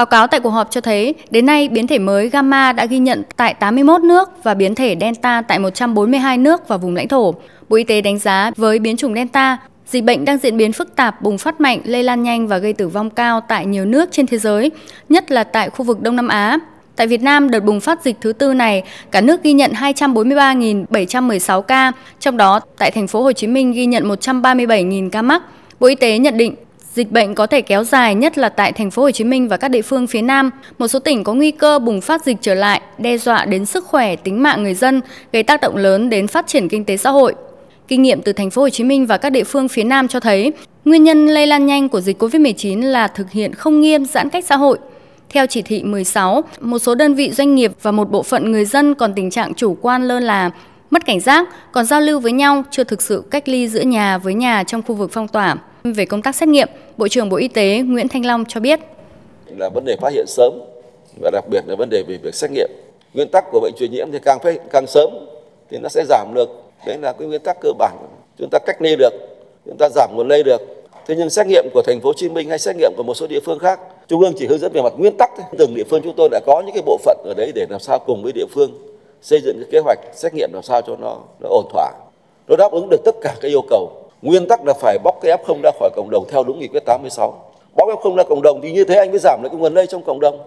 Báo cáo tại cuộc họp cho thấy, đến nay biến thể mới Gamma đã ghi nhận tại 81 nước và biến thể Delta tại 142 nước và vùng lãnh thổ. Bộ Y tế đánh giá với biến chủng Delta, dịch bệnh đang diễn biến phức tạp, bùng phát mạnh, lây lan nhanh và gây tử vong cao tại nhiều nước trên thế giới, nhất là tại khu vực Đông Nam Á. Tại Việt Nam, đợt bùng phát dịch thứ tư này, cả nước ghi nhận 243.716 ca, trong đó tại thành phố Hồ Chí Minh ghi nhận 137.000 ca mắc. Bộ Y tế nhận định Dịch bệnh có thể kéo dài nhất là tại thành phố Hồ Chí Minh và các địa phương phía Nam. Một số tỉnh có nguy cơ bùng phát dịch trở lại, đe dọa đến sức khỏe, tính mạng người dân, gây tác động lớn đến phát triển kinh tế xã hội. Kinh nghiệm từ thành phố Hồ Chí Minh và các địa phương phía Nam cho thấy, nguyên nhân lây lan nhanh của dịch COVID-19 là thực hiện không nghiêm giãn cách xã hội. Theo chỉ thị 16, một số đơn vị doanh nghiệp và một bộ phận người dân còn tình trạng chủ quan lơ là, mất cảnh giác, còn giao lưu với nhau chưa thực sự cách ly giữa nhà với nhà trong khu vực phong tỏa. Về công tác xét nghiệm, Bộ trưởng Bộ Y tế Nguyễn Thanh Long cho biết. Là vấn đề phát hiện sớm và đặc biệt là vấn đề về việc xét nghiệm. Nguyên tắc của bệnh truyền nhiễm thì càng phải càng sớm thì nó sẽ giảm được. Đấy là cái nguyên tắc cơ bản. Chúng ta cách ly được, chúng ta giảm nguồn lây được. Thế nhưng xét nghiệm của thành phố Hồ Chí Minh hay xét nghiệm của một số địa phương khác, Trung ương chỉ hướng dẫn về mặt nguyên tắc thôi. Từng địa phương chúng tôi đã có những cái bộ phận ở đấy để làm sao cùng với địa phương xây dựng cái kế hoạch xét nghiệm làm sao cho nó nó ổn thỏa. Nó đáp ứng được tất cả các yêu cầu nguyên tắc là phải bóc cái F0 ra khỏi cộng đồng theo đúng nghị quyết 86. Bóc F0 ra cộng đồng thì như thế anh mới giảm được cái nguồn lây trong cộng đồng.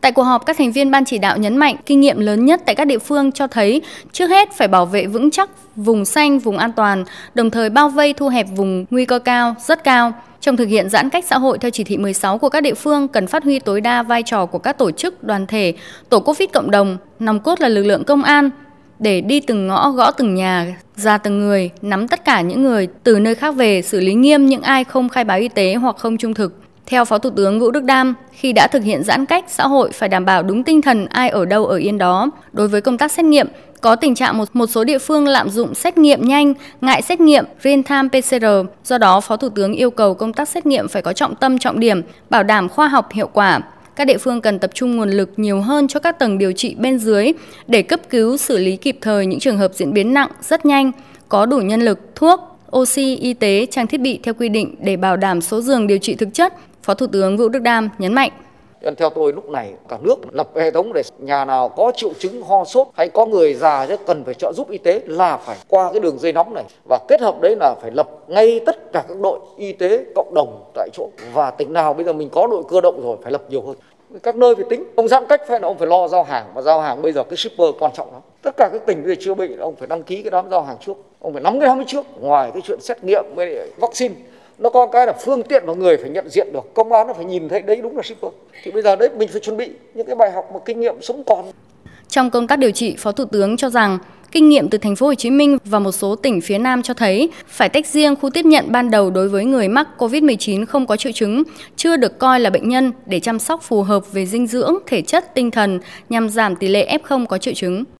Tại cuộc họp, các thành viên ban chỉ đạo nhấn mạnh kinh nghiệm lớn nhất tại các địa phương cho thấy trước hết phải bảo vệ vững chắc vùng xanh, vùng an toàn, đồng thời bao vây thu hẹp vùng nguy cơ cao, rất cao. Trong thực hiện giãn cách xã hội theo chỉ thị 16 của các địa phương cần phát huy tối đa vai trò của các tổ chức, đoàn thể, tổ Covid cộng đồng, nòng cốt là lực lượng công an, để đi từng ngõ gõ từng nhà, ra từng người, nắm tất cả những người từ nơi khác về, xử lý nghiêm những ai không khai báo y tế hoặc không trung thực. Theo Phó Thủ tướng Vũ Đức Đam, khi đã thực hiện giãn cách xã hội phải đảm bảo đúng tinh thần ai ở đâu ở yên đó. Đối với công tác xét nghiệm, có tình trạng một, một số địa phương lạm dụng xét nghiệm nhanh, ngại xét nghiệm real-time PCR. Do đó, Phó Thủ tướng yêu cầu công tác xét nghiệm phải có trọng tâm trọng điểm, bảo đảm khoa học hiệu quả, các địa phương cần tập trung nguồn lực nhiều hơn cho các tầng điều trị bên dưới để cấp cứu xử lý kịp thời những trường hợp diễn biến nặng rất nhanh, có đủ nhân lực, thuốc, oxy, y tế, trang thiết bị theo quy định để bảo đảm số giường điều trị thực chất, Phó Thủ tướng Vũ Đức Đam nhấn mạnh. Vâng, theo tôi lúc này cả nước lập hệ thống để nhà nào có triệu chứng ho sốt hay có người già rất cần phải trợ giúp y tế là phải qua cái đường dây nóng này. Và kết hợp đấy là phải lập ngay tất cả các đội y tế cộng đồng tại chỗ. Và tỉnh nào bây giờ mình có đội cơ động rồi phải lập nhiều hơn các nơi phải tính, ông giãn cách phải là ông phải lo giao hàng và giao hàng bây giờ cái shipper quan trọng lắm. Tất cả các tỉnh bây giờ chưa bị, ông phải đăng ký cái đám giao hàng trước. Ông phải nắm cái đám trước, ngoài cái chuyện xét nghiệm với vaccine. Nó có cái là phương tiện mà người phải nhận diện được, công an nó phải nhìn thấy đấy đúng là shipper. Thì bây giờ đấy, mình phải chuẩn bị những cái bài học mà kinh nghiệm sống còn. Trong công tác điều trị, phó thủ tướng cho rằng kinh nghiệm từ thành phố Hồ Chí Minh và một số tỉnh phía Nam cho thấy phải tách riêng khu tiếp nhận ban đầu đối với người mắc COVID-19 không có triệu chứng, chưa được coi là bệnh nhân để chăm sóc phù hợp về dinh dưỡng, thể chất, tinh thần nhằm giảm tỷ lệ F0 có triệu chứng.